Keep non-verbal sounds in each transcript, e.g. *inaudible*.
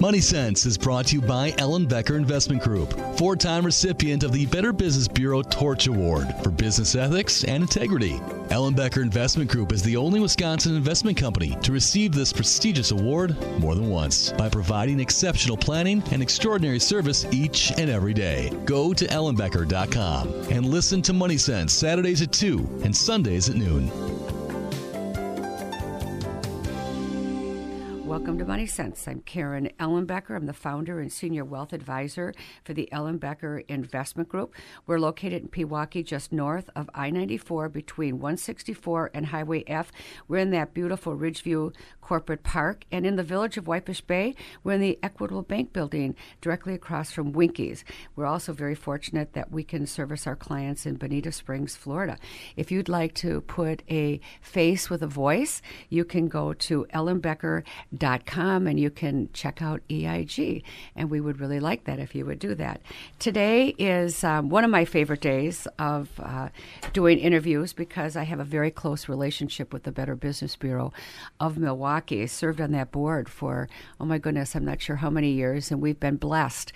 Money Sense is brought to you by Ellenbecker Investment Group, four time recipient of the Better Business Bureau Torch Award for business ethics and integrity. Ellenbecker Investment Group is the only Wisconsin investment company to receive this prestigious award more than once by providing exceptional planning and extraordinary service each and every day. Go to ellenbecker.com and listen to Money Sense Saturdays at 2 and Sundays at noon. Welcome to Money Sense. I'm Karen Ellenbecker. I'm the founder and senior wealth advisor for the Ellenbecker Investment Group. We're located in Pewaukee, just north of I 94 between 164 and Highway F. We're in that beautiful Ridgeview Corporate Park. And in the village of Whitefish Bay, we're in the Equitable Bank building directly across from Winkies. We're also very fortunate that we can service our clients in Bonita Springs, Florida. If you'd like to put a face with a voice, you can go to ellenbecker.com and you can check out EIG. And we would really like that if you would do that. Today is um, one of my favorite days of uh, doing interviews because I have a very close relationship with the Better Business Bureau of Milwaukee. Milwaukee. I served on that board for, oh my goodness, I'm not sure how many years. And we've been blessed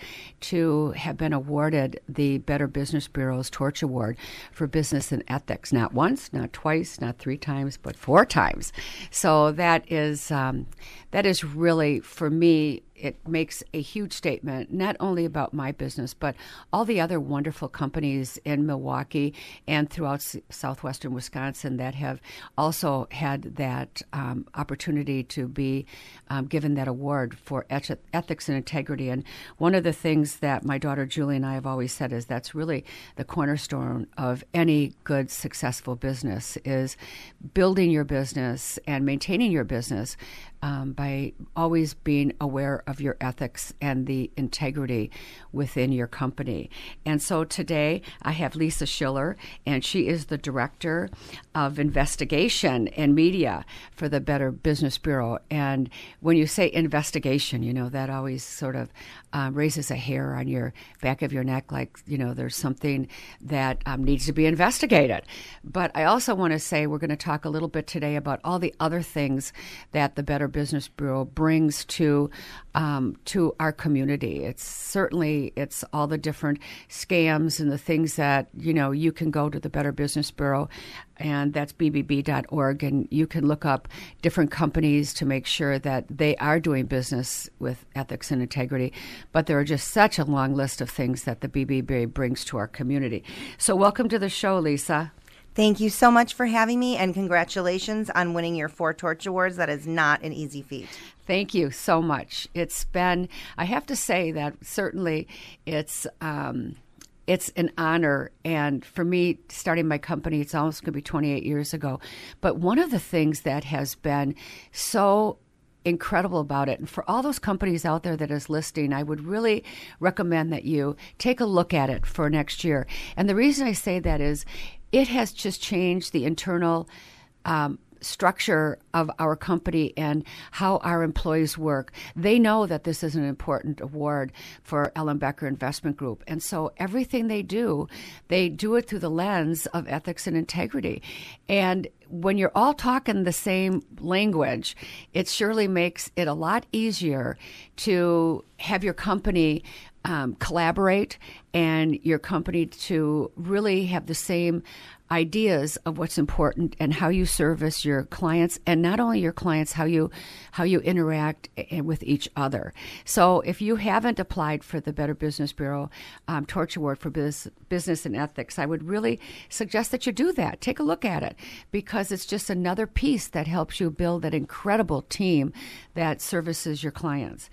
to have been awarded the Better Business Bureau's Torch Award for Business and Ethics. Not once, not twice, not three times, but four times. So that is, um, that is really, for me, it makes a huge statement, not only about my business, but all the other wonderful companies in Milwaukee and throughout southwestern Wisconsin that have also had that um, opportunity to be um, given that award for eth- ethics and integrity. And one of the things that my daughter Julie and I have always said is that's really the cornerstone of any good, successful business is building your business and maintaining your business um, by always being aware of your ethics and the integrity within your company. And so today I have Lisa Schiller, and she is the director of investigation and media for the Better Business Bureau. And when you say investigation, you know, that always sort of um, raises a hair on your back of your neck, like, you know, there's something that um, needs to be investigated. But I also want to say we're going to talk a little bit today about all the other things that the Better Business Bureau brings to um, to our community. It's certainly it's all the different scams and the things that you know you can go to the Better Business Bureau, and that's bbb.org, and you can look up different companies to make sure that they are doing business with ethics and integrity. But there are just such a long list of things that the BBB brings to our community. So welcome to the show, Lisa. Thank you so much for having me, and congratulations on winning your four Torch Awards. That is not an easy feat. Thank you so much. It's been, I have to say that certainly it's, um, it's an honor. And for me, starting my company, it's almost going to be 28 years ago. But one of the things that has been so incredible about it. And for all those companies out there that is listing, I would really recommend that you take a look at it for next year. And the reason I say that is it has just changed the internal um, structure of our company and how our employees work. They know that this is an important award for Ellenbecker Investment Group. And so everything they do, they do it through the lens of ethics and integrity. And when you're all talking the same language, it surely makes it a lot easier to have your company um, collaborate and your company to really have the same ideas of what's important and how you service your clients and not only your clients how you how you interact with each other. So if you haven't applied for the better business bureau um, torch award for Biz, business and ethics i would really suggest that you do that. Take a look at it because it's just another piece that helps you build that incredible team that services your clients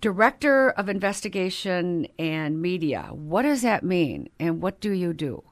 Director of Investigation and Media. What does that mean and what do you do?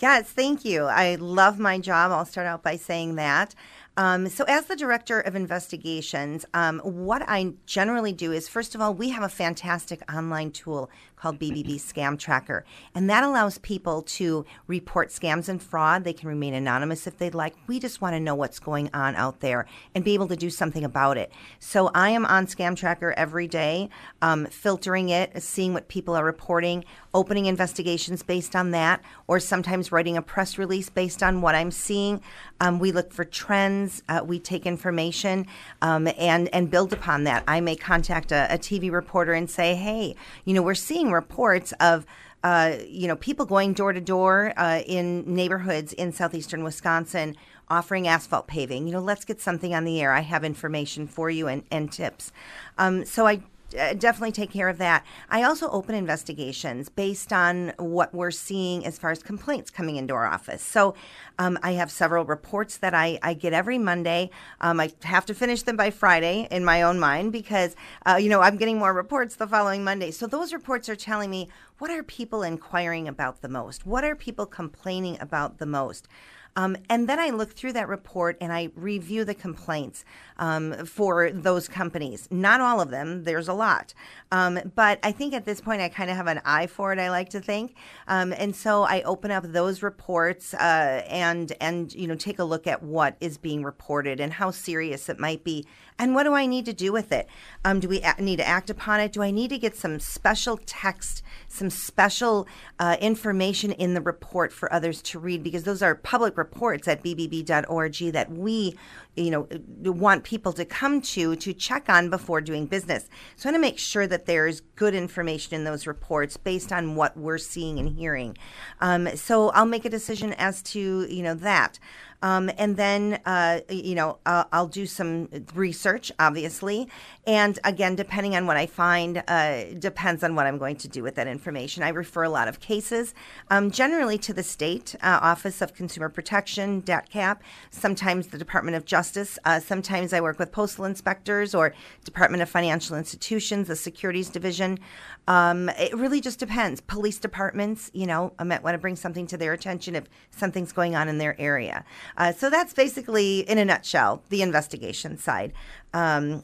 Yes, thank you. I love my job. I'll start out by saying that. Um, so, as the director of investigations, um, what I generally do is, first of all, we have a fantastic online tool called BBB Scam Tracker, and that allows people to report scams and fraud. They can remain anonymous if they'd like. We just want to know what's going on out there and be able to do something about it. So, I am on Scam Tracker every day, um, filtering it, seeing what people are reporting, opening investigations based on that, or sometimes writing a press release based on what I'm seeing. Um, we look for trends. Uh, we take information um, and and build upon that. I may contact a, a TV reporter and say, "Hey, you know, we're seeing reports of." Uh, you know, people going door to door uh, in neighborhoods in southeastern Wisconsin offering asphalt paving. You know, let's get something on the air. I have information for you and, and tips. Um, so I definitely take care of that. I also open investigations based on what we're seeing as far as complaints coming into our office. So um, I have several reports that I, I get every Monday. Um, I have to finish them by Friday in my own mind because, uh, you know, I'm getting more reports the following Monday. So those reports are telling me what are people inquiring about the most? What are people complaining about the most? Um, and then I look through that report and I review the complaints um, for those companies. Not all of them, there's a lot. Um, but I think at this point I kind of have an eye for it, I like to think. Um, and so I open up those reports uh, and, and, you know, take a look at what is being reported and how serious it might be. And what do I need to do with it? Um, do we need to act upon it? Do I need to get some special text, some special uh, information in the report for others to read? Because those are public reports at bbb.org that we, you know, want people to come to to check on before doing business. So I want to make sure that there's good information in those reports based on what we're seeing and hearing. Um, so I'll make a decision as to you know that. Um, and then, uh, you know, uh, I'll do some research, obviously. And again, depending on what I find, uh, depends on what I'm going to do with that information. I refer a lot of cases, um, generally to the state uh, Office of Consumer Protection, DATCP, sometimes the Department of Justice. Uh, sometimes I work with postal inspectors or Department of Financial Institutions, the Securities Division. Um, it really just depends. Police departments, you know, I might want to bring something to their attention if something's going on in their area. Uh, so that's basically, in a nutshell, the investigation side. Um,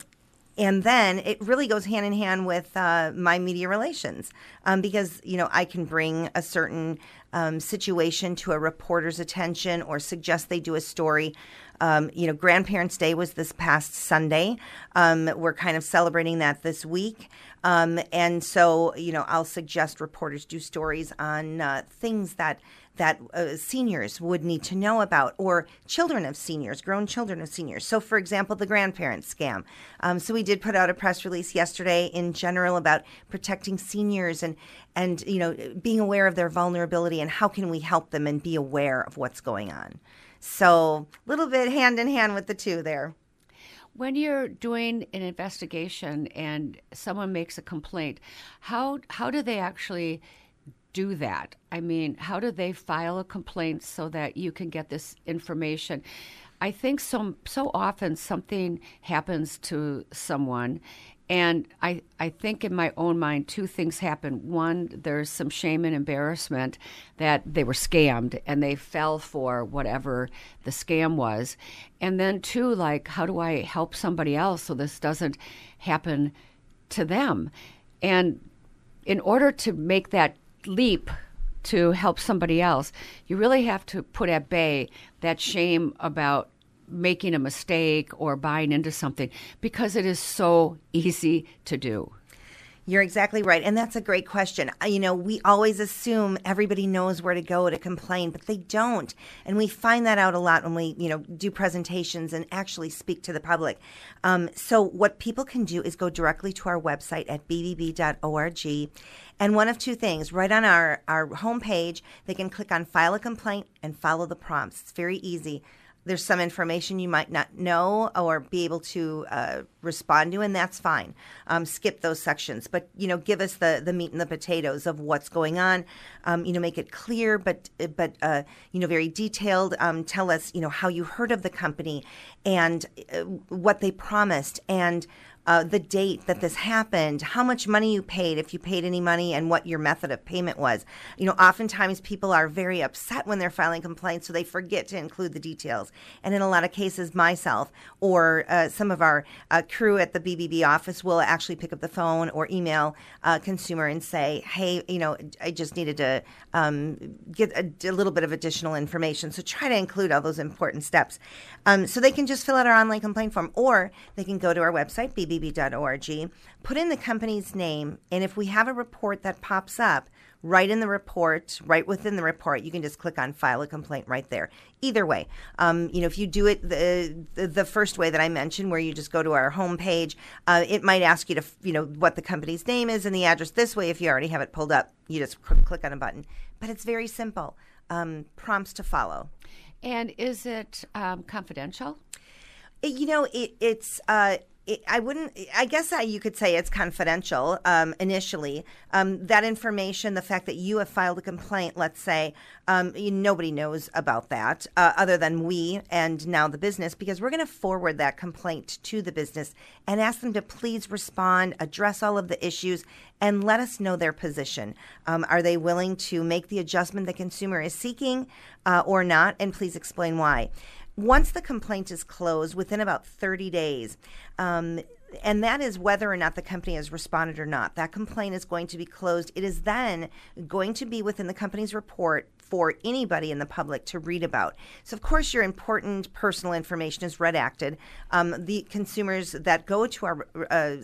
and then it really goes hand in hand with uh, my media relations um, because you know I can bring a certain um, situation to a reporter's attention or suggest they do a story. Um, you know, Grandparents' Day was this past Sunday. Um, we're kind of celebrating that this week. Um, and so, you know, I'll suggest reporters do stories on uh, things that that uh, seniors would need to know about, or children of seniors, grown children of seniors. So, for example, the grandparent scam. Um, so, we did put out a press release yesterday in general about protecting seniors and and you know being aware of their vulnerability and how can we help them and be aware of what's going on. So, a little bit hand in hand with the two there. When you're doing an investigation and someone makes a complaint, how how do they actually do that? I mean, how do they file a complaint so that you can get this information? I think so so often something happens to someone and I, I think in my own mind, two things happen. One, there's some shame and embarrassment that they were scammed and they fell for whatever the scam was. And then, two, like, how do I help somebody else so this doesn't happen to them? And in order to make that leap to help somebody else, you really have to put at bay that shame about making a mistake or buying into something because it is so easy to do. You're exactly right. And that's a great question. Uh, you know, we always assume everybody knows where to go to complain, but they don't. And we find that out a lot when we, you know, do presentations and actually speak to the public. Um, so, what people can do is go directly to our website at bbb.org. And one of two things right on our, our homepage, they can click on file a complaint and follow the prompts. It's very easy there's some information you might not know or be able to uh, respond to, and that's fine. Um, skip those sections, but you know, give us the the meat and the potatoes of what's going on. Um, you know, make it clear, but but uh, you know, very detailed. Um, tell us, you know, how you heard of the company and uh, what they promised and uh, the date that this happened, how much money you paid, if you paid any money, and what your method of payment was. You know, oftentimes people are very upset when they're filing complaints, so they forget to include the details. And in a lot of cases, myself or uh, some of our uh, crew at the BBB office will actually pick up the phone or email a consumer and say, hey, you know, I just needed to um, get a, a, little bit of additional information. So try to include all those important steps. Um, so they can just fill out our online complaint form, or they can go to our website, BBB bbb.org, put in the company's name, and if we have a report that pops up, right in the report, right within the report, you can just click on file a complaint right there. Either way, um, you know, if you do it the, the, the first way that I mentioned, where you just go to our homepage, uh, it might ask you to, you know, what the company's name is and the address. This way, if you already have it pulled up, you just click on a button. But it's very simple. Um, prompts to follow. And is it um, confidential? You know, it, it's. Uh, I wouldn't. I guess I, you could say it's confidential um, initially. Um, that information, the fact that you have filed a complaint, let's say, um, you, nobody knows about that uh, other than we and now the business, because we're going to forward that complaint to the business and ask them to please respond, address all of the issues, and let us know their position. Um, are they willing to make the adjustment the consumer is seeking uh, or not? And please explain why once the complaint is closed within about 30 days, um, and that is whether or not the company has responded or not. That complaint is going to be closed. It is then going to be within the company's report for anybody in the public to read about. So, of course, your important personal information is redacted. Um, the consumers that go to our uh,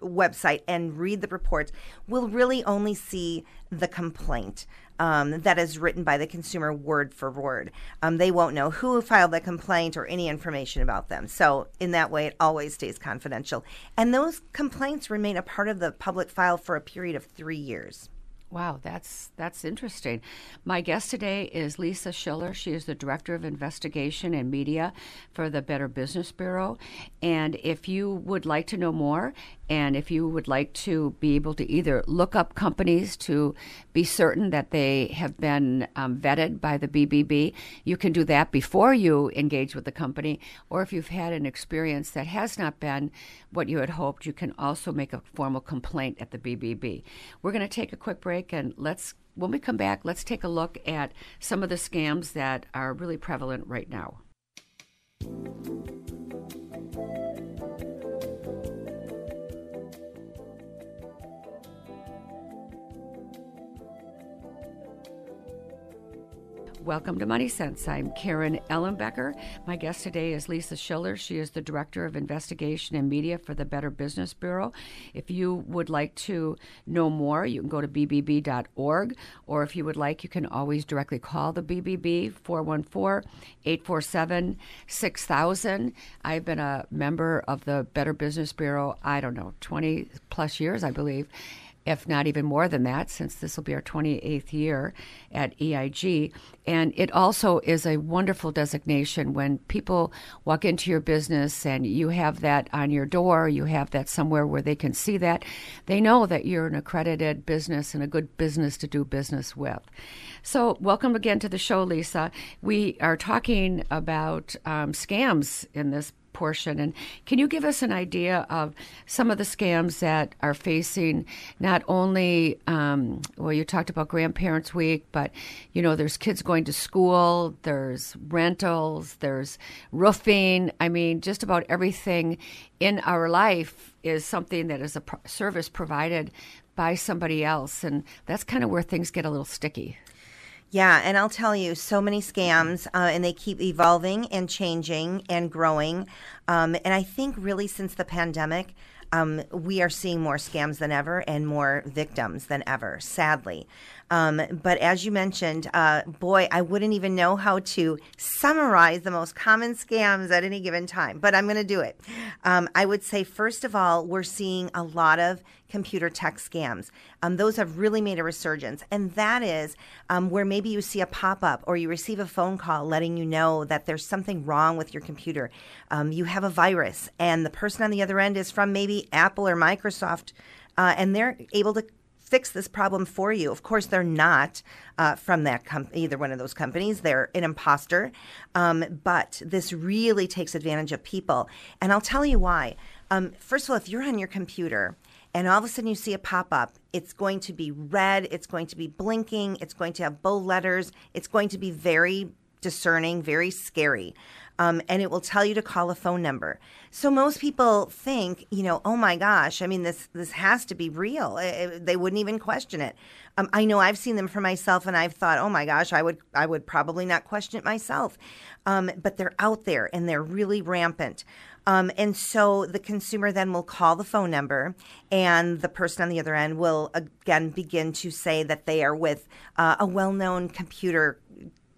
website and read the reports will really only see the complaint um, that is written by the consumer word for word. Um, they won't know who filed the complaint or any information about them. So, in that way, it always stays confidential. And those complaints remain a part of the public file for a period of three years. Wow, that's that's interesting. My guest today is Lisa Schiller. She is the Director of Investigation and Media for the Better Business Bureau. And if you would like to know more, and if you would like to be able to either look up companies to be certain that they have been um, vetted by the BBB, you can do that before you engage with the company. Or if you've had an experience that has not been what you had hoped, you can also make a formal complaint at the BBB. We're going to take a quick break break, and let's when we come back, let's take a look at some of the scams that are really prevalent right now. Welcome to Money Sense. I'm Karen Ellenbecker. My guest today is Lisa Schiller. She is the Director of Investigation and Media for the Better Business Bureau. If you would like to know more, you can go to bbb.org, or if you would like, you can always directly call the BBB 414 847 6000. I've been a member of the Better Business Bureau, I don't know, 20 plus years, I believe if not even more than that, since this will be our 28th year at EIG. And it also is a wonderful designation when people walk into your business and you have that on your door, you have that somewhere where they can see that. They know that you're an accredited business and a good business to do business with. So, welcome again to the show, Lisa. We are talking about um, scams in this portion. And can you give us an idea of some of the scams that are facing not only, um, well, you talked about Grandparents Week, but, you know, there's kids going to school, there's rentals, there's roofing. I mean, just about everything in our life is something that is a service provided by somebody else. And that's kind of where things get a little sticky. Yeah, and I'll tell you, so many scams, uh, and they keep evolving and changing and growing. Um, and I think really since the pandemic, um, we are seeing more scams than ever and more victims than ever, sadly. Um, but as you mentioned, uh, boy, I wouldn't even know how to summarize the most common scams at any given time, but I'm going to do it. Um, I would say, first of all, we're seeing a lot of computer tech scams. Um, those have really made a resurgence. And that is um, where maybe you see a pop up or you receive a phone call letting you know that there's something wrong with your computer. Um, you have a virus, and the person on the other end is from maybe Apple or Microsoft, uh, and they're able to fix this problem for you. Of course, they're not uh, from that com- either one of those companies. They're an imposter, um, but this really takes advantage of people. And I'll tell you why. Um, first of all, if you're on your computer and all of a sudden you see a pop up, it's going to be red, it's going to be blinking, it's going to have bold letters, it's going to be very discerning, very scary um, and it will tell you to call a phone number. So most people think, you know, oh my gosh, I mean, this this has to be real. It, it, they wouldn't even question it. Um, I know I've seen them for myself, and I've thought, oh my gosh, I would I would probably not question it myself. Um, but they're out there and they're really rampant. Um, and so the consumer then will call the phone number, and the person on the other end will again begin to say that they are with uh, a well known computer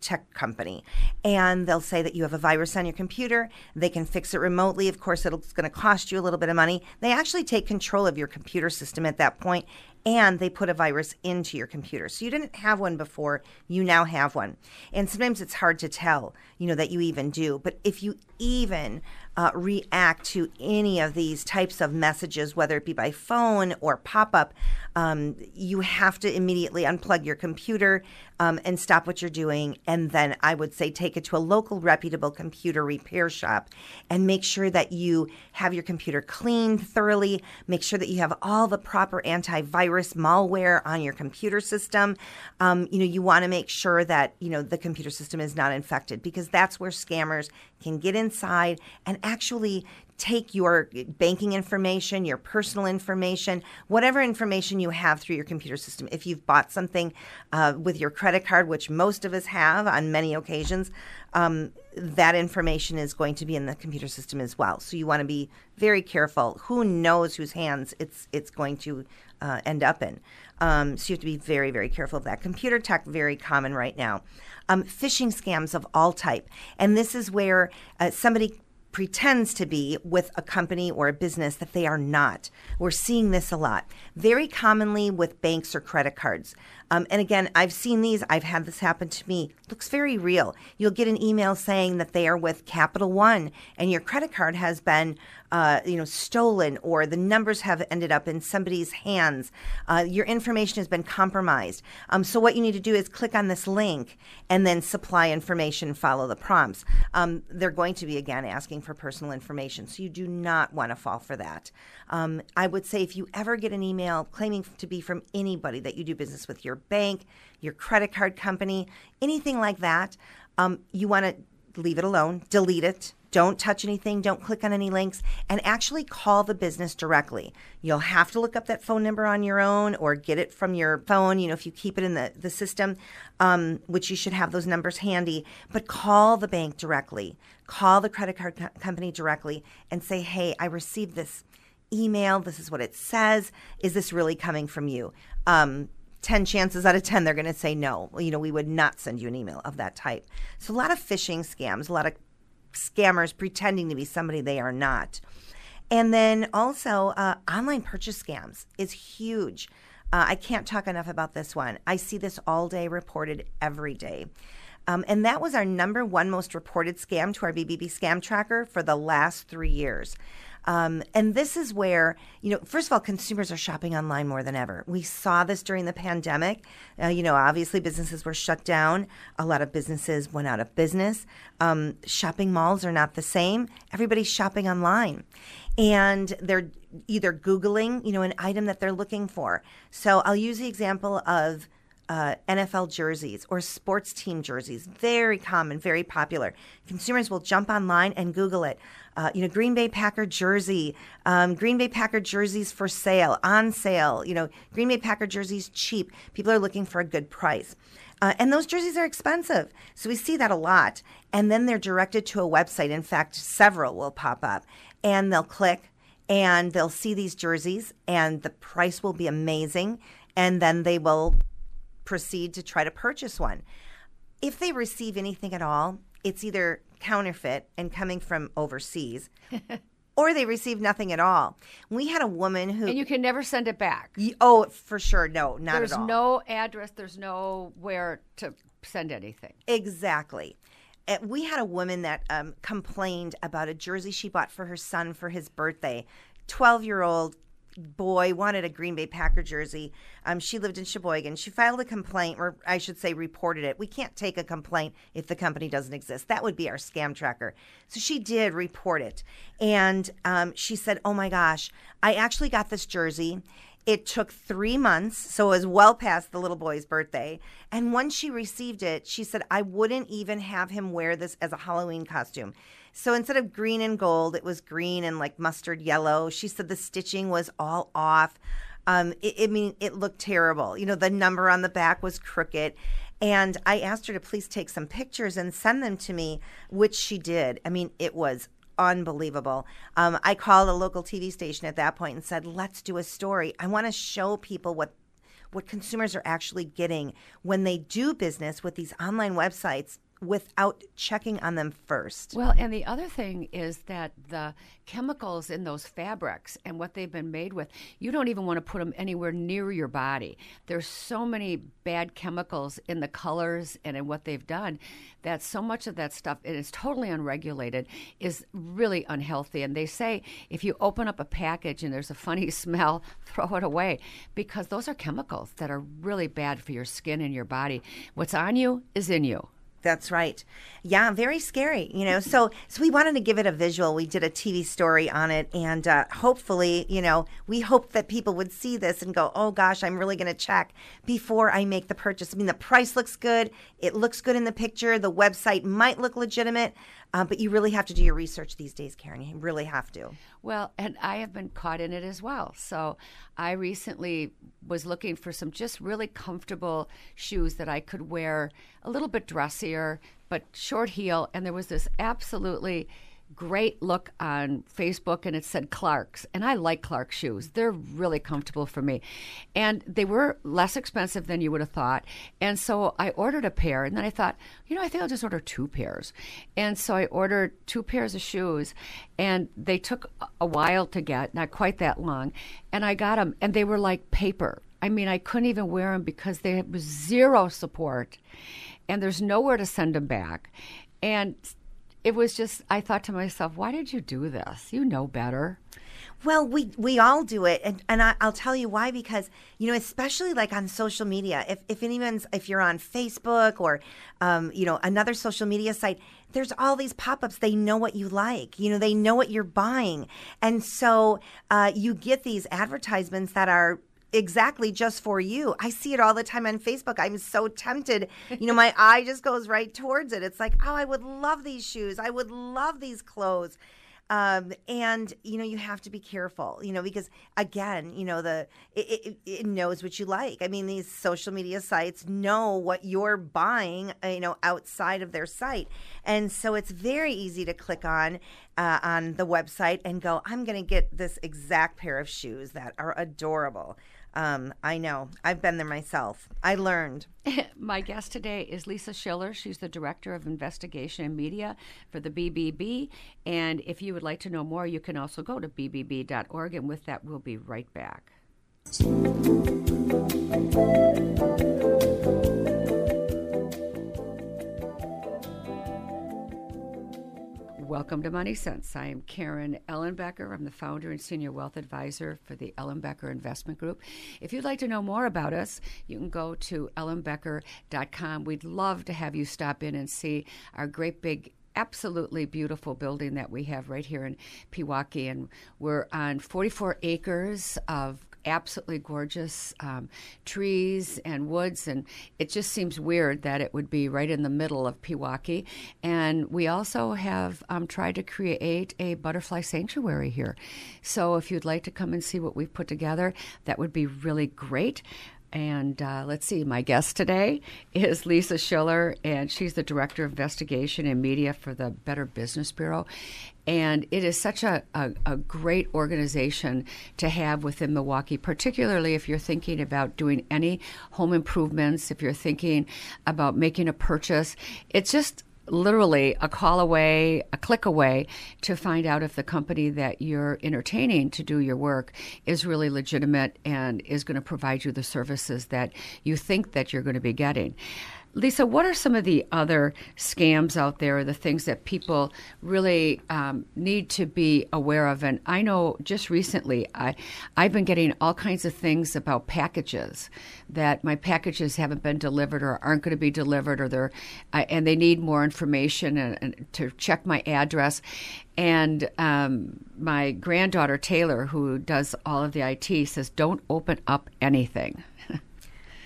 tech company and they'll say that you have a virus on your computer they can fix it remotely of course it's going to cost you a little bit of money they actually take control of your computer system at that point and they put a virus into your computer. So you didn't have one before, you now have one. And sometimes it's hard to tell, you know, that you even do. But if you even uh, react to any of these types of messages, whether it be by phone or pop up, um, you have to immediately unplug your computer um, and stop what you're doing. And then I would say take it to a local reputable computer repair shop and make sure that you have your computer cleaned thoroughly, make sure that you have all the proper antivirus malware on your computer system. Um, you know, you want to make sure that, you know, the computer system is not infected because that's where scammers can get inside and actually take your banking information, your personal information, whatever information you have through your computer system. If you've bought something uh, with your credit card, which most of us have on many occasions, um, that information is going to be in the computer system as well. So you want to be very careful. Who knows whose hands it's it's going to uh, end up in? Um, so you have to be very very careful of that. Computer tech very common right now. Um, phishing scams of all type, and this is where uh, somebody pretends to be with a company or a business that they are not. We're seeing this a lot, very commonly with banks or credit cards. Um, and again, I've seen these, I've had this happen to me. Looks very real. You'll get an email saying that they are with Capital One and your credit card has been uh, you know, stolen or the numbers have ended up in somebody's hands. Uh, your information has been compromised. Um, so what you need to do is click on this link and then supply information, follow the prompts. Um, they're going to be again asking for personal information, so you do not want to fall for that. Um, I would say if you ever get an email claiming to be from anybody that you do business with, your bank, your credit card company, anything like that, um, you want to leave it alone, delete it, don't touch anything, don't click on any links, and actually call the business directly. You'll have to look up that phone number on your own or get it from your phone, you know, if you keep it in the, the system, um, which you should have those numbers handy, but call the bank directly. Call the credit card co- company directly and say, hey, I received this email. This is what it says. Is this really coming from you? Um, 10 chances out of 10 they're going to say no you know we would not send you an email of that type so a lot of phishing scams a lot of scammers pretending to be somebody they are not. And then also, uh, online purchase scams is huge. Uh, I can't talk enough about this one. I see this all day reported every day. Um, and that was our number one most reported scam to our BBB scam tracker for the last three years. Um, and this is where, you know, first of all, consumers are shopping online more than ever. We saw this during the pandemic. Uh, you know, obviously businesses were shut down. A lot of businesses went out of business. Um, shopping malls are not the same. Everybody's shopping online. And they're either Googling, you know, an item that they're looking for. So I'll use the example of uh, NFL jerseys or sports team jerseys. Very common, very popular. Consumers will jump online and Google it. Uh, you know, Green Bay Packer jersey, um, Green Bay Packer jerseys for sale, on sale. You know, Green Bay Packer jerseys cheap. People are looking for a good price. Uh, and those jerseys are expensive. So we see that a lot. And then they're directed to a website. In fact, several will pop up and they'll click and they'll see these jerseys and the price will be amazing. And then they will proceed to try to purchase one. If they receive anything at all, it's either counterfeit and coming from overseas. *laughs* or they receive nothing at all. We had a woman who and you can never send it back. oh, for sure, no, not there's at all. There's no address. There's nowhere to send anything. Exactly. Uh, we had a woman that um, complained about a jersey she bought for her son for his birthday. Twelve year old boy wanted a Green Bay Packer jersey. Um, she lived in Sheboygan. She filed a complaint, or I should say, reported it. We can't take a complaint if the company doesn't exist. That would be our scam tracker. So she did report it. And um, she said, Oh my gosh, I actually got this jersey. It took three months, so it was well past the little boy's birthday. And once she received it, she said, I wouldn't even have him wear this as a Halloween costume. So instead of green and gold, it was green and like mustard yellow. She said the stitching was all off. Um, it, I mean, it looked terrible. You know, the number on the back was crooked. And I asked her to please take some pictures and send them to me, which she did. I mean, it was unbelievable. Um, I called a local TV station at that point and said, "Let's do a story. I want to show people what." What consumers are actually getting when they do business with these online websites without checking on them first. Well, and the other thing is that the chemicals in those fabrics and what they've been made with, you don't even want to put them anywhere near your body. There's so many bad chemicals in the colors and in what they've done that so much of that stuff it is totally unregulated is really unhealthy and they say if you open up a package and there's a funny *laughs* smell throw it away because those are chemicals that are really bad for your skin and your body what's on you is in you that's right. Yeah, very scary. You know, so so we wanted to give it a visual. We did a TV story on it, and uh, hopefully, you know, we hope that people would see this and go, "Oh gosh, I'm really going to check before I make the purchase." I mean, the price looks good. It looks good in the picture. The website might look legitimate. Uh, but you really have to do your research these days, Karen. You really have to. Well, and I have been caught in it as well. So I recently was looking for some just really comfortable shoes that I could wear a little bit dressier, but short heel. And there was this absolutely great look on Facebook and it said Clark's. And I like Clark shoes. They're really comfortable for me. And they were less expensive than you would have thought. And so I ordered a pair and then I thought, you know, I think I'll just order two pairs. And so I ordered two pairs of shoes and they took a while to get, not quite that long. And I got them and they were like paper. I mean, I couldn't even wear them because they had zero support and there's nowhere to send them back. And it was just I thought to myself, why did you do this? You know better. Well, we we all do it, and and I, will tell you why. Because you know, especially like on social media, if if anyone's if you're on Facebook or um, you know another social media site, there's all these pop-ups. They know what you like. You know, they know what you're buying, and so uh, you get these advertisements that are exactly just for you. I see it all the time on Facebook. I'm so tempted. You know, my *laughs* eye just goes right towards it. It's like, oh, I would love these shoes. I would love these clothes. Um, and you know you have to be careful you know because again you know the it, it, it, knows what you like i mean these social media sites know what you're buying uh, you know outside of their site and so it's very easy to click on uh, on the website and go i'm going to get this exact pair of shoes that are adorable um, I know. I've been there myself. I learned. *laughs* My guest today is Lisa Schiller. She's the Director of Investigation and Media for the BBB. And if you would like to know more, you can also go to bbb.org. And with that, we'll be right back. Welcome to Money Sense. I am Karen Ellenbecker. I'm the founder and senior wealth advisor for the Ellenbecker Investment Group. If you'd like to know more about us, you can go to ellenbecker.com. We'd love to have you stop in and see our great big absolutely beautiful building that we have right here in Pewaukee. And we're on 44 acres of absolutely gorgeous um, trees and woods, and it just seems weird that it would be right in the middle of Pewaukee. And we also have um, tried to create a butterfly sanctuary here. So if you'd like to come and see what we've put together, that would be really great. And uh, let's see, my guest today is Lisa Schiller, and she's the Director of Investigation and Media for the Better Business Bureau. And it is such a, a, a, great organization to have within Milwaukee, particularly if you're thinking about doing any home improvements, if you're thinking about making a purchase. It's just literally a call away, a click away to find out if the company that you're entertaining to do your work is really legitimate and is going to provide you the services that you think that you're going to be getting. Lisa, what are some of the other scams out there, the things that people really um, need to be aware of? And I know just recently I, I've been getting all kinds of things about packages that my packages haven't been delivered or aren't going to be delivered, or they're uh, and they need more information and, and to check my address. And um, my granddaughter Taylor, who does all of the IT, says, "Don't open up anything."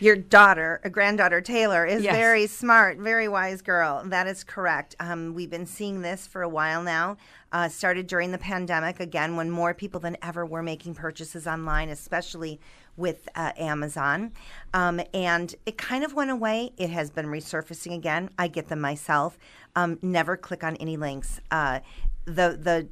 Your daughter, a granddaughter Taylor, is yes. very smart, very wise girl. That is correct. Um, we've been seeing this for a while now. Uh, started during the pandemic again, when more people than ever were making purchases online, especially with uh, Amazon. Um, and it kind of went away. It has been resurfacing again. I get them myself. Um, never click on any links. Uh, the the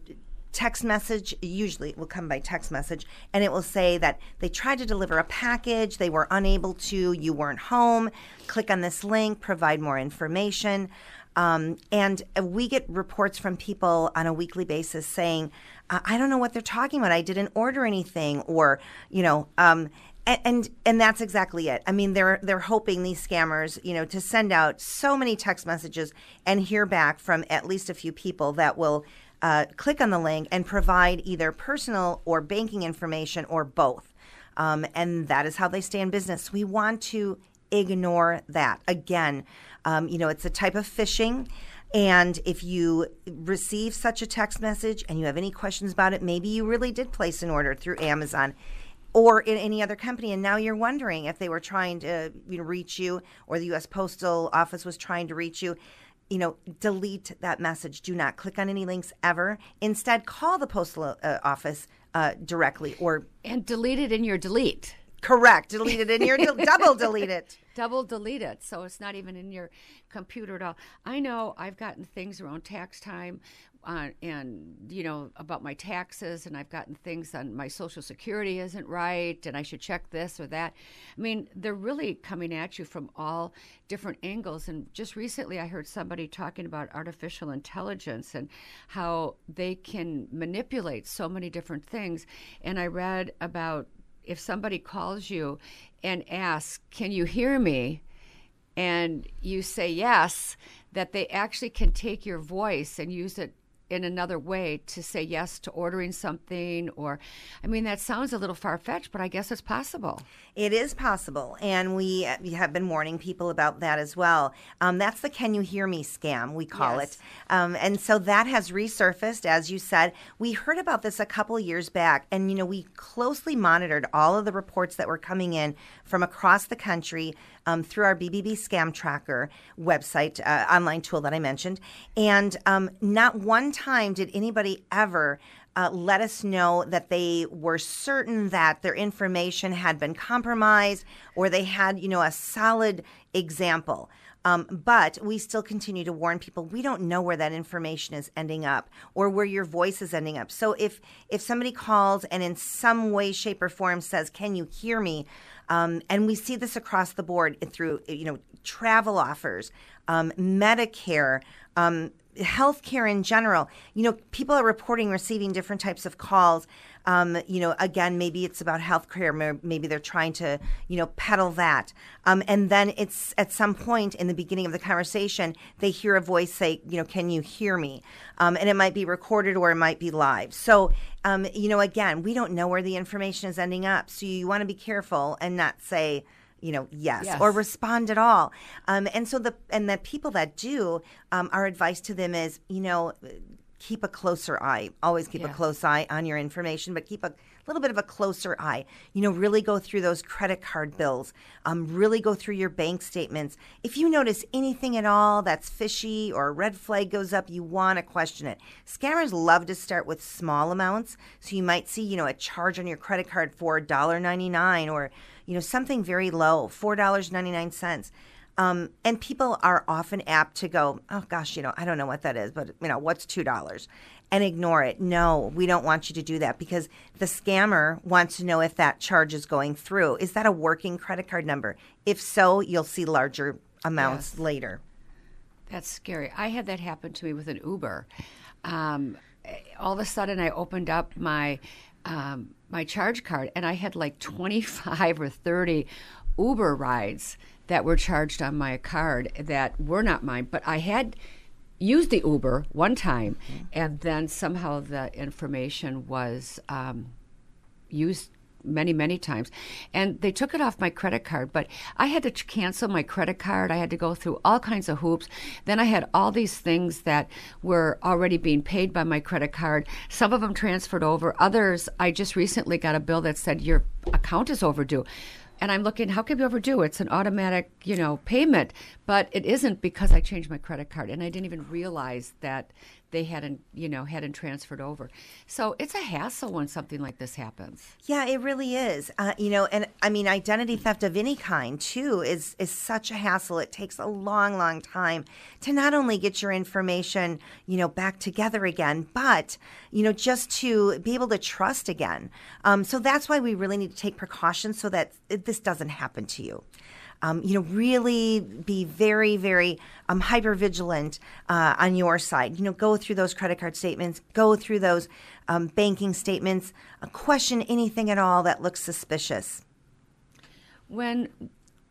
text message usually it will come by text message and it will say that they tried to deliver a package they were unable to you weren't home click on this link provide more information um, and we get reports from people on a weekly basis saying i don't know what they're talking about i didn't order anything or you know um, and, and and that's exactly it. I mean, they're they're hoping these scammers, you know, to send out so many text messages and hear back from at least a few people that will uh, click on the link and provide either personal or banking information or both. Um, and that is how they stay in business. We want to ignore that. Again, um, you know, it's a type of phishing. And if you receive such a text message and you have any questions about it, maybe you really did place an order through Amazon or in any other company and now you're wondering if they were trying to you know, reach you or the US Postal Office was trying to reach you you know, delete that message. Do not click on any links ever. Instead, call the postal uh, office uh, directly or and delete it in your delete. Correct. Delete it in your de- double delete it. *laughs* Double delete it. So it's not even in your computer at all. I know I've gotten things around tax time uh, and you know about my taxes and i've gotten things on my social security isn't right and i should check this or that i mean they're really coming at you from all different angles and just recently i heard somebody talking about artificial intelligence and how they can manipulate so many different things and i read about if somebody calls you and asks can you hear me? and you say yes that they actually can take your voice and use it in another way to say yes to ordering something or i mean that sounds a little far-fetched but i guess it's possible. It is possible and we have been warning people about that as well. Um, that's the can you hear me scam we call yes. it um, and so that has resurfaced as you said. We heard about this a couple years back and you know we closely monitored all of the reports that were coming in from across the country um, through our BBB Scam Tracker website, uh, online tool that I mentioned. And um, not one time did anybody ever uh, let us know that they were certain that their information had been compromised or they had, you know, a solid example. Um, but we still continue to warn people we don't know where that information is ending up or where your voice is ending up. So if if somebody calls and in some way, shape, or form says, "Can you hear me?" Um, and we see this across the board through, you know, travel offers, um, Medicare, um, healthcare in general. You know, people are reporting receiving different types of calls. Um, you know, again, maybe it's about healthcare. Maybe they're trying to, you know, peddle that. Um, and then it's at some point in the beginning of the conversation, they hear a voice say, you know, can you hear me? Um, and it might be recorded or it might be live. So, um, you know, again, we don't know where the information is ending up. So you want to be careful and not say, you know, yes, yes, or respond at all. Um, and so the and the people that do, um, our advice to them is, you know, keep a closer eye. Always keep yeah. a close eye on your information, but keep a little bit of a closer eye. You know, really go through those credit card bills. Um, really go through your bank statements. If you notice anything at all that's fishy or a red flag goes up, you want to question it. Scammers love to start with small amounts, so you might see, you know, a charge on your credit card for $1.99 or you know something very low, four dollars ninety nine cents. Um, and people are often apt to go, oh gosh, you know, I don't know what that is, but you know, what's two dollars, and ignore it. No, we don't want you to do that because the scammer wants to know if that charge is going through. Is that a working credit card number? If so, you'll see larger amounts yes. later. That's scary. I had that happen to me with an Uber. Um, all of a sudden, I opened up my um, my charge card, and I had like twenty five or thirty Uber rides that were charged on my card that were not mine, but I had used the Uber one time, mm-hmm. and then somehow the information was um, used many many times. And they took it off my credit card but i had to cancel my credit card. I had to go through all kinds of hoops. Then i had all these things that were already being paid by my credit card. Some of them transferred over. Others i just recently got a bill that said your account is overdue and I'm looking, how could can we overdue? It's an automatic, you know, payment, but it isn't because I changed my credit card, and I didn't even realize that they hadn't, you know, hadn't transferred over. So it's a hassle when something like this happens. Yeah, it really is. Uh, you know, and I mean, identity theft of any kind too is is such a hassle. It takes a long, long time to not only get your information, you know, back together again, but you know, just to be able to trust again. Um, so that's why we really need to take precautions so that this doesn't happen to you um, you know, really be very, very um, hyper vigilant uh, on your side. You know, go through those credit card statements, go through those um, banking statements, uh, question anything at all that looks suspicious. When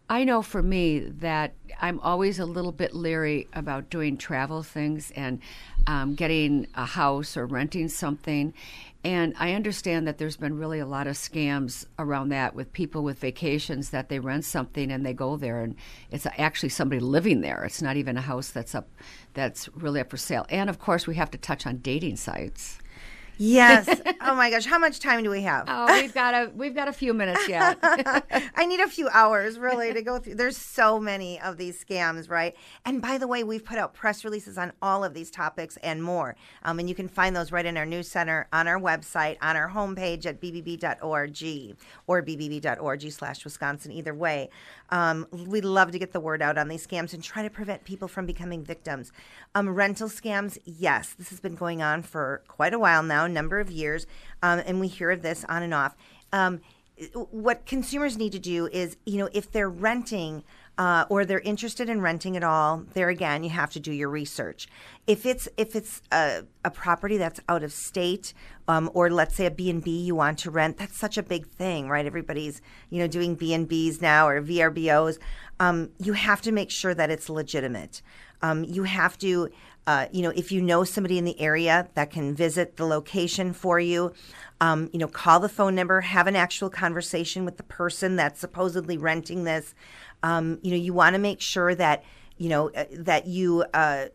I know for me that I'm always a little bit leery about doing travel things and um, getting a house or renting something. And I understand that there's been really a lot of scams around that with people with vacations that they rent something and they go there and it's actually somebody living there. It's not even a house that's up that's really up for sale. And of course, we have to touch on dating sites. Yes. *laughs* oh my gosh, how much time do we have? Oh, we've got a we've got a few minutes yet. *laughs* I need a few hours really to go through. There's so many of these scams, right? And by the way, we've put out press releases on all of these topics and more. Um, and you can find those right in our news center, on our website, on our homepage at bbb.org or bbb.org slash Wisconsin. Either way, um, we love to get the word out on these scams and try to prevent people from becoming victims. Um, rental scams, yes, this has been going on for quite a while now, number of years, um, and we hear of this on and off. Um, what consumers need to do is, you know, if they're renting uh, or they're interested in renting at all, there again, you have to do your research. If it's if it's a, a property that's out of state, um, or let's say a B and B you want to rent, that's such a big thing, right? Everybody's you know doing B and Bs now or VRBOs. Um, you have to make sure that it's legitimate. Um, you have to, uh, you know, if you know somebody in the area that can visit the location for you, um, you know, call the phone number, have an actual conversation with the person that's supposedly renting this. Um, you know, you want to make sure that you know uh, that you uh,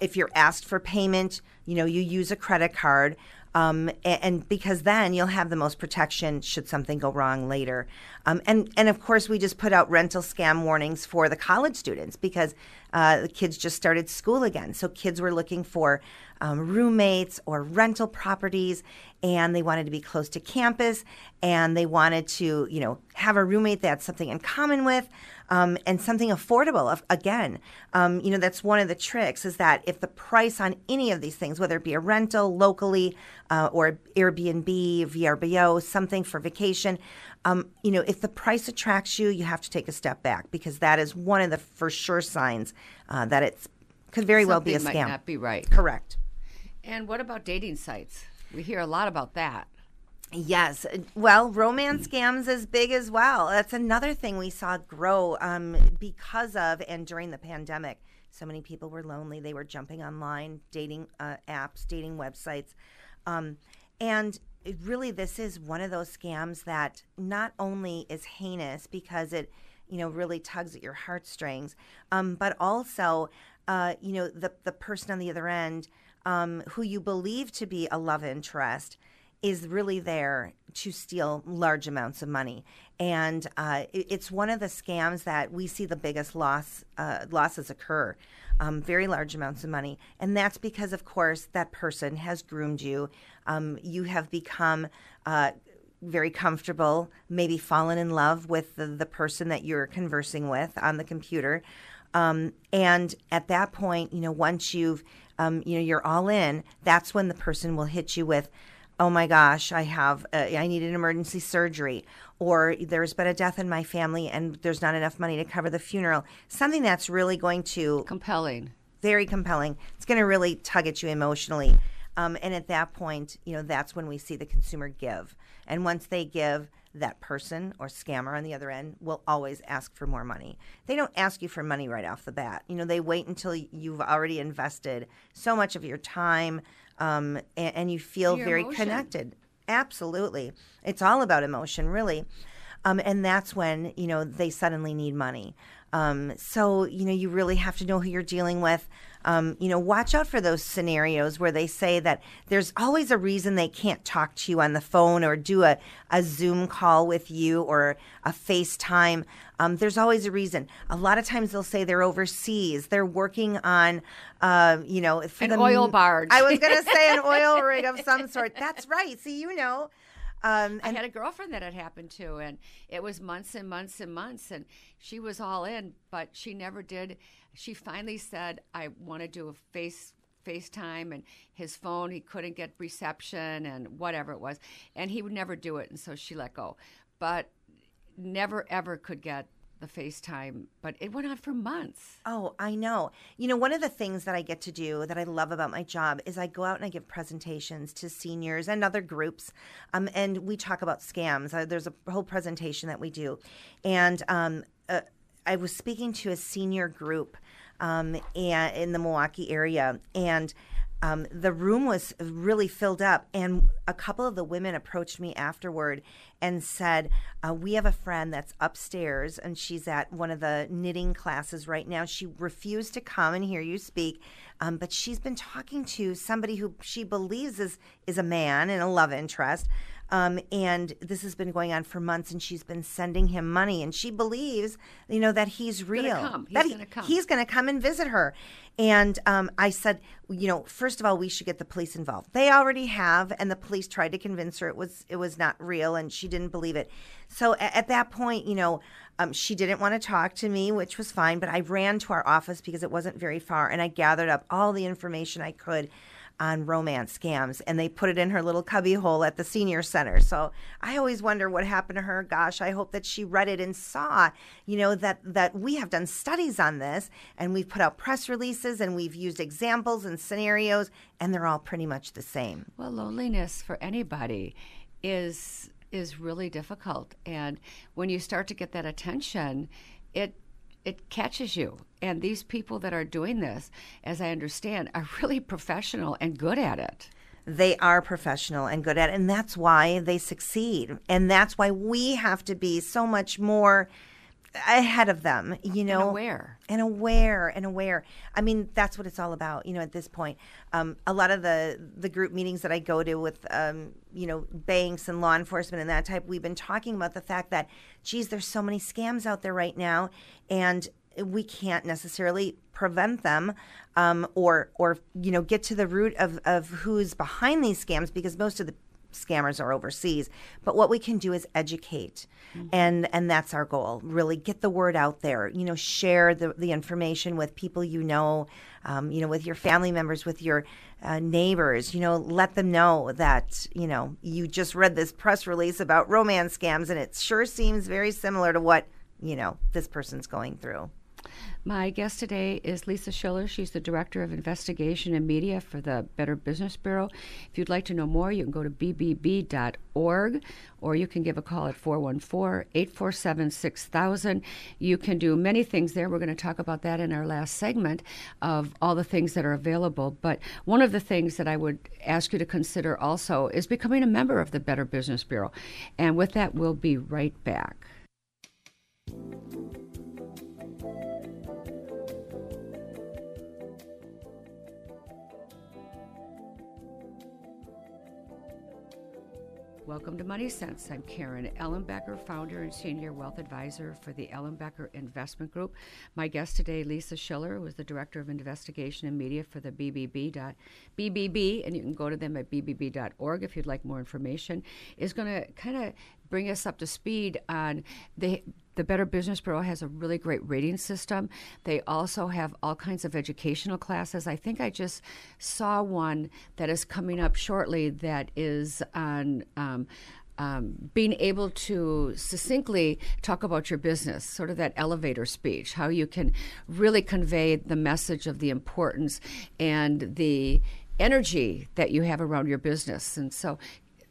if you're asked for payment, you know, you use a credit card. Um, and, and, because then you'll have the most protection should something go wrong later. Um, and and of course, we just put out rental scam warnings for the college students because uh, the kids just started school again. So kids were looking for um, roommates or rental properties, and they wanted to be close to campus, and they wanted to you know have a roommate they had something in common with um, and something affordable. Again, um, you know, that's one of the tricks is that if the price on any of these things, whether it be a rental locally uh, or Airbnb, VRBO, something for vacation, um, you know, if the price attracts you, you have to take a step back because that is one of the for sure signs uh, that it could very something well be a scam. might. Not be right. Correct. And what about dating sites? We hear a lot about that. Yes. Well, romance scams is big as well. That's another thing we saw grow um, because of and during the pandemic. So many people were lonely. They were jumping online, dating uh, apps, dating websites. Um, and really, this is one of those scams that not only is heinous because it, you know, really tugs at your heartstrings, um, but also, uh, you know, the, the person on the other end um, who you believe to be a love interest is really there to steal large amounts of money, and uh, it, it's one of the scams that we see the biggest loss uh, losses occur. Um, very large amounts of money, and that's because, of course, that person has groomed you. Um, you have become uh, very comfortable, maybe fallen in love with the, the person that you're conversing with on the computer. Um, and at that point, you know, once you've, um, you know, you're all in, that's when the person will hit you with, oh my gosh, I have, uh, I need an emergency surgery, or there's been a death in my family and there's not enough money to cover the funeral. Something that's really going to compelling, very compelling. It's going to really tug at you emotionally. Um, and at that point, you know, that's when we see the consumer give. And once they give, that person or scammer on the other end will always ask for more money. They don't ask you for money right off the bat. You know, they wait until you've already invested so much of your time, um, and, and, you feel Your very emotion. connected. Absolutely. It's all about emotion, really. Um, and that's when you know they suddenly need money. Um, so you know you really have to know who you're dealing with. Um, you know, watch out for those scenarios where they say that there's always a reason they can't talk to you on the phone or do a, a Zoom call with you or a FaceTime. Um, there's always a reason. A lot of times they'll say they're overseas. They're working on, uh, you know, for An the, oil barge. I was going to say an *laughs* oil rig of some sort. That's right. See, you know. Um, I had a girlfriend that had happened to, and it was months and months and months, and she was all in, but she never did. She finally said, "I want to do a face FaceTime and his phone he couldn't get reception and whatever it was and he would never do it and so she let go but never ever could get the FaceTime, but it went on for months. Oh, I know. You know, one of the things that I get to do that I love about my job is I go out and I give presentations to seniors and other groups, um, and we talk about scams. Uh, there's a whole presentation that we do, and um, uh, I was speaking to a senior group um, in the Milwaukee area, and um, the room was really filled up, and a couple of the women approached me afterward and said, uh, "We have a friend that's upstairs, and she's at one of the knitting classes right now. She refused to come and hear you speak, um, but she's been talking to somebody who she believes is is a man and a love interest." Um, and this has been going on for months, and she's been sending him money, and she believes, you know, that he's real. come. He's that gonna come. He's going to come and visit her. And um, I said, you know, first of all, we should get the police involved. They already have, and the police tried to convince her it was it was not real, and she didn't believe it. So a- at that point, you know, um, she didn't want to talk to me, which was fine. But I ran to our office because it wasn't very far, and I gathered up all the information I could on romance scams and they put it in her little cubby hole at the senior center. So I always wonder what happened to her. Gosh, I hope that she read it and saw, you know, that that we have done studies on this and we've put out press releases and we've used examples and scenarios and they're all pretty much the same. Well, loneliness for anybody is is really difficult, and when you start to get that attention, it it catches you. And these people that are doing this, as I understand, are really professional and good at it. They are professional and good at it, and that's why they succeed. And that's why we have to be so much more ahead of them, you know, and aware. and aware and aware. I mean, that's what it's all about, you know. At this point, um, a lot of the the group meetings that I go to with, um, you know, banks and law enforcement and that type, we've been talking about the fact that, geez, there's so many scams out there right now, and we can't necessarily prevent them um, or or you know get to the root of of who's behind these scams because most of the scammers are overseas but what we can do is educate. And and that's our goal really get the word out there you know share the, the information with people you know um, you know with your family members with your uh, neighbors you know let them know that you know you just read this press release about romance scams and it sure seems very similar to what you know this person's going through My guest today is Lisa Schiller. She's the Director of Investigation and Media for the Better Business Bureau. If you'd like to know more, you can go to bbb.org or you can give a call at 414 847 6000. You can do many things there. We're going to talk about that in our last segment of all the things that are available. But one of the things that I would ask you to consider also is becoming a member of the Better Business Bureau. And with that, we'll be right back. Welcome to Money Sense. I'm Karen Ellenbecker, founder and senior wealth advisor for the Ellenbecker Investment Group. My guest today, Lisa Schiller, is the director of investigation and media for the BBB. BBB, and you can go to them at bbb.org if you'd like more information. Is going to kind of bring us up to speed on the the Better Business Bureau has a really great rating system. They also have all kinds of educational classes. I think I just saw one that is coming up shortly that is on. Um, um, being able to succinctly talk about your business, sort of that elevator speech, how you can really convey the message of the importance and the energy that you have around your business. And so,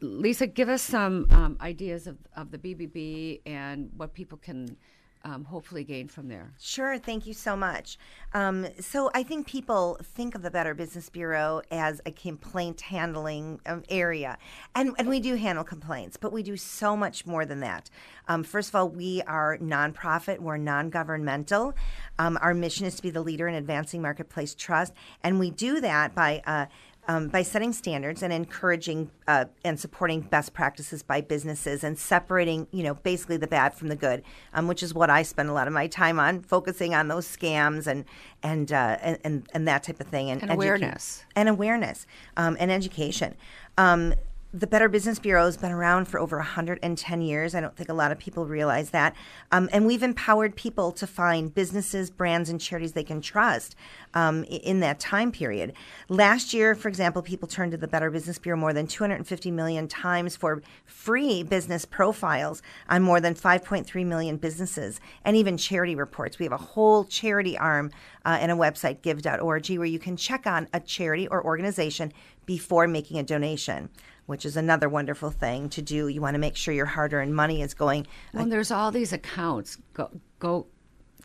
Lisa, give us some um, ideas of, of the BBB and what people can um, hopefully gain from there. Sure, thank you so much. Um, so I think people think of the Better Business Bureau as a complaint handling um, area, and and we do handle complaints, but we do so much more than that. Um, first of all, we are nonprofit, we're non-governmental. Um, our mission is to be the leader in advancing marketplace trust, and we do that by uh, um, by setting standards and encouraging uh, and supporting best practices by businesses and separating, you know, basically the bad from the good, um, which is what I spend a lot of my time on, focusing on those scams and and uh, and, and, and that type of thing and, and awareness and awareness um, and education. Um, the Better Business Bureau has been around for over 110 years. I don't think a lot of people realize that. Um, and we've empowered people to find businesses, brands, and charities they can trust um, in that time period. Last year, for example, people turned to the Better Business Bureau more than 250 million times for free business profiles on more than 5.3 million businesses and even charity reports. We have a whole charity arm uh, and a website, give.org, where you can check on a charity or organization before making a donation which is another wonderful thing to do. You want to make sure your hard-earned money is going. Well, uh, there's all these accounts. Go go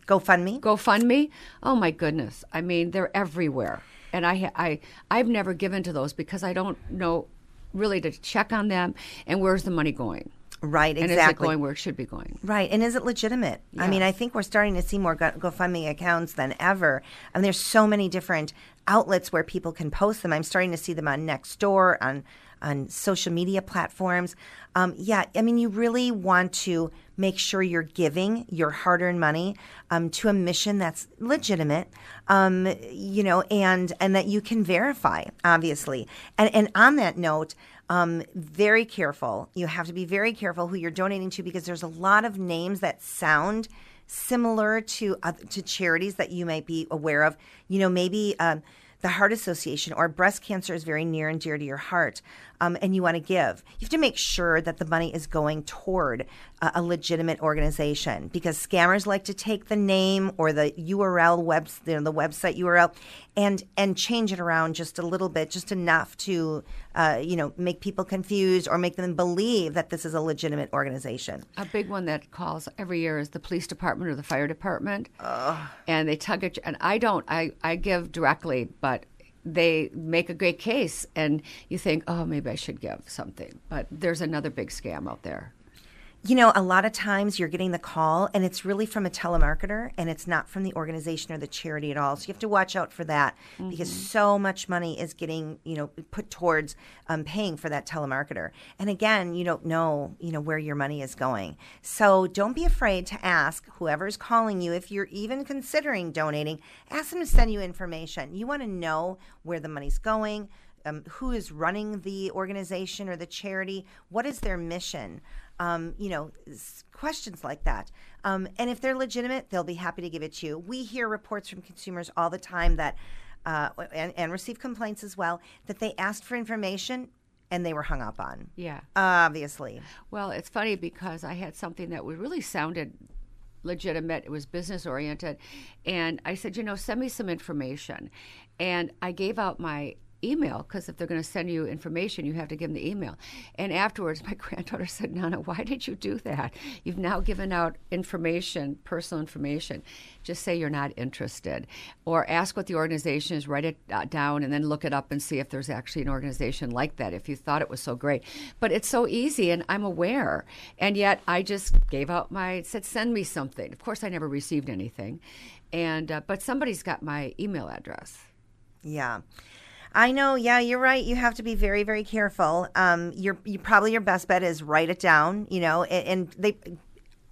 GoFundMe. GoFundMe. Oh my goodness! I mean, they're everywhere, and I I I've never given to those because I don't know really to check on them and where's the money going. Right, exactly. And is it going where it should be going? Right, and is it legitimate? Yeah. I mean, I think we're starting to see more Go- GoFundMe accounts than ever, and there's so many different outlets where people can post them. I'm starting to see them on Nextdoor, on on social media platforms. Um, yeah, I mean, you really want to make sure you're giving your hard-earned money um, to a mission that's legitimate, um, you know, and and that you can verify, obviously. And and on that note. Um, very careful. You have to be very careful who you're donating to because there's a lot of names that sound similar to uh, to charities that you might be aware of. You know, maybe um, the Heart Association or breast cancer is very near and dear to your heart um, and you want to give, you have to make sure that the money is going toward uh, a legitimate organization because scammers like to take the name or the URL web, you know, the website URL, and and change it around just a little bit, just enough to uh, you know make people confused or make them believe that this is a legitimate organization. A big one that calls every year is the police department or the fire department, and they tug at you. And I don't, I I give directly, but they make a great case and you think, oh, maybe I should give something. But there's another big scam out there you know, a lot of times you're getting the call and it's really from a telemarketer and it's not from the organization or the charity at all. So you have to watch out for that mm-hmm. because so much money is getting, you know, put towards um, paying for that telemarketer. And again, you don't know, you know, where your money is going. So don't be afraid to ask whoever's calling you if you're even considering donating, ask them to send you information. You want to know where the money's going. Um, who is running the organization or the charity? What is their mission? Um, you know, questions like that. Um, and if they're legitimate, they'll be happy to give it to you. We hear reports from consumers all the time that, uh, and, and receive complaints as well, that they asked for information and they were hung up on. Yeah. Obviously. Well, it's funny because I had something that really sounded legitimate. It was business oriented. And I said, you know, send me some information. And I gave out my email because if they're going to send you information, you have to give them the email. And afterwards, my *laughs* granddaughter said, Nana, why did you do that? You've now given out information, personal information. Just say you're not interested. Or ask what the organization is, write it uh, down, and then look it up and see if there's actually an organization like that if you thought it was so great. But it's so easy, and I'm aware. And yet I just gave out my, said, send me something. Of course, I never received anything. And, uh, but somebody's got my email address. Yeah. I know. Yeah, you're right. You have to be very, very careful. Um, you're you probably your best bet is write it down. You know, and, and they.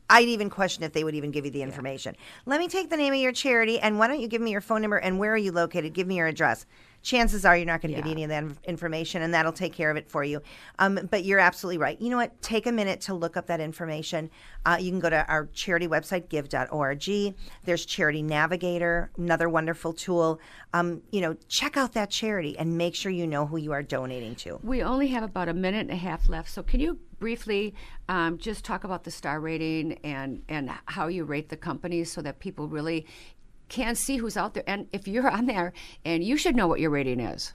I'd even question if they would even give you the information. Yeah. Let me take the name of your charity, and why don't you give me your phone number and where are you located? Give me your address chances are you're not going to yeah. get any of that information, and that'll take care of it for you. Um, but you're absolutely right. You know what? Take a minute to look up that information. Uh, you can go to our charity website, give.org. There's Charity Navigator, another wonderful tool. Um, you know, check out that charity and make sure you know who you are donating to. We only have about a minute and a half left, so can you briefly um, just talk about the star rating and and how you rate the companies so that people really can see who's out there. And if you're *laughs* on there, and you should know what your rating is.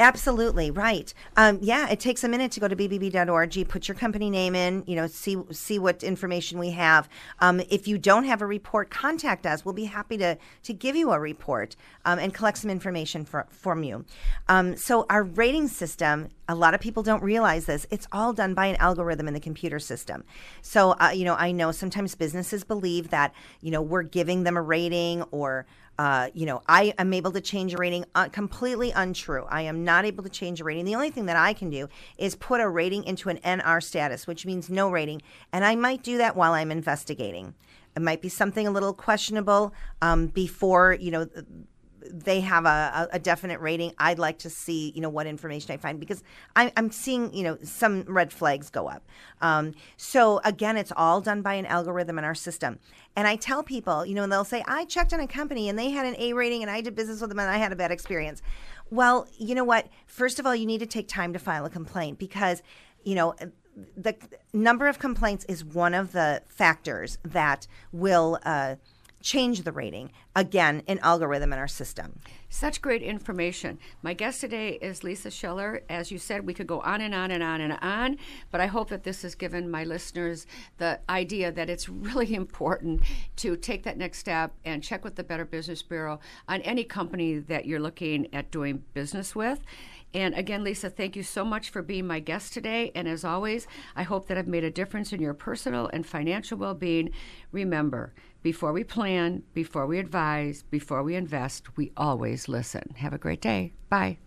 Absolutely right. Um, yeah, it takes a minute to go to bbb.org, put your company name in, you know, see see what information we have. Um, if you don't have a report, contact us. We'll be happy to to give you a report um, and collect some information for, from you. Um, so our rating system, a lot of people don't realize this. It's all done by an algorithm in the computer system. So uh, you know, I know sometimes businesses believe that you know we're giving them a rating or uh, you know, I am able to change a rating. Uh, completely untrue. I am not able to change a rating. The only thing that I can do is put a rating into an NR status, which means no rating. And I might do that while I'm investigating. It might be something a little questionable um, before, you know, they have a, a, definite rating. I'd like to see, you know, what information I find because I, am seeing, you know, some red flags go up. Um, so again, it's all done by an algorithm in our system. And I tell people, you know, and they'll say, I checked on a company and they had an A rating and I did business with them and I had a bad experience. Well, you know what? First of all, you need to take time to file a complaint because, you know, the number of complaints is one of the factors that will. Uh, change the rating. Again, an algorithm in our system. Such great information. My guest today is Lisa Schiller. As you said, we could go on and on and on and on, but I hope that this has given my listeners the idea that it's *laughs* really important to take that next step and check with the Better Business Bureau on any company that you're looking at doing business with. And again, Lisa, thank you so much for being my guest today. And as always, I hope that I've made a difference in your personal and financial well being. Remember, before we plan, before we advise, before we invest, we always listen. Have a great day. Bye.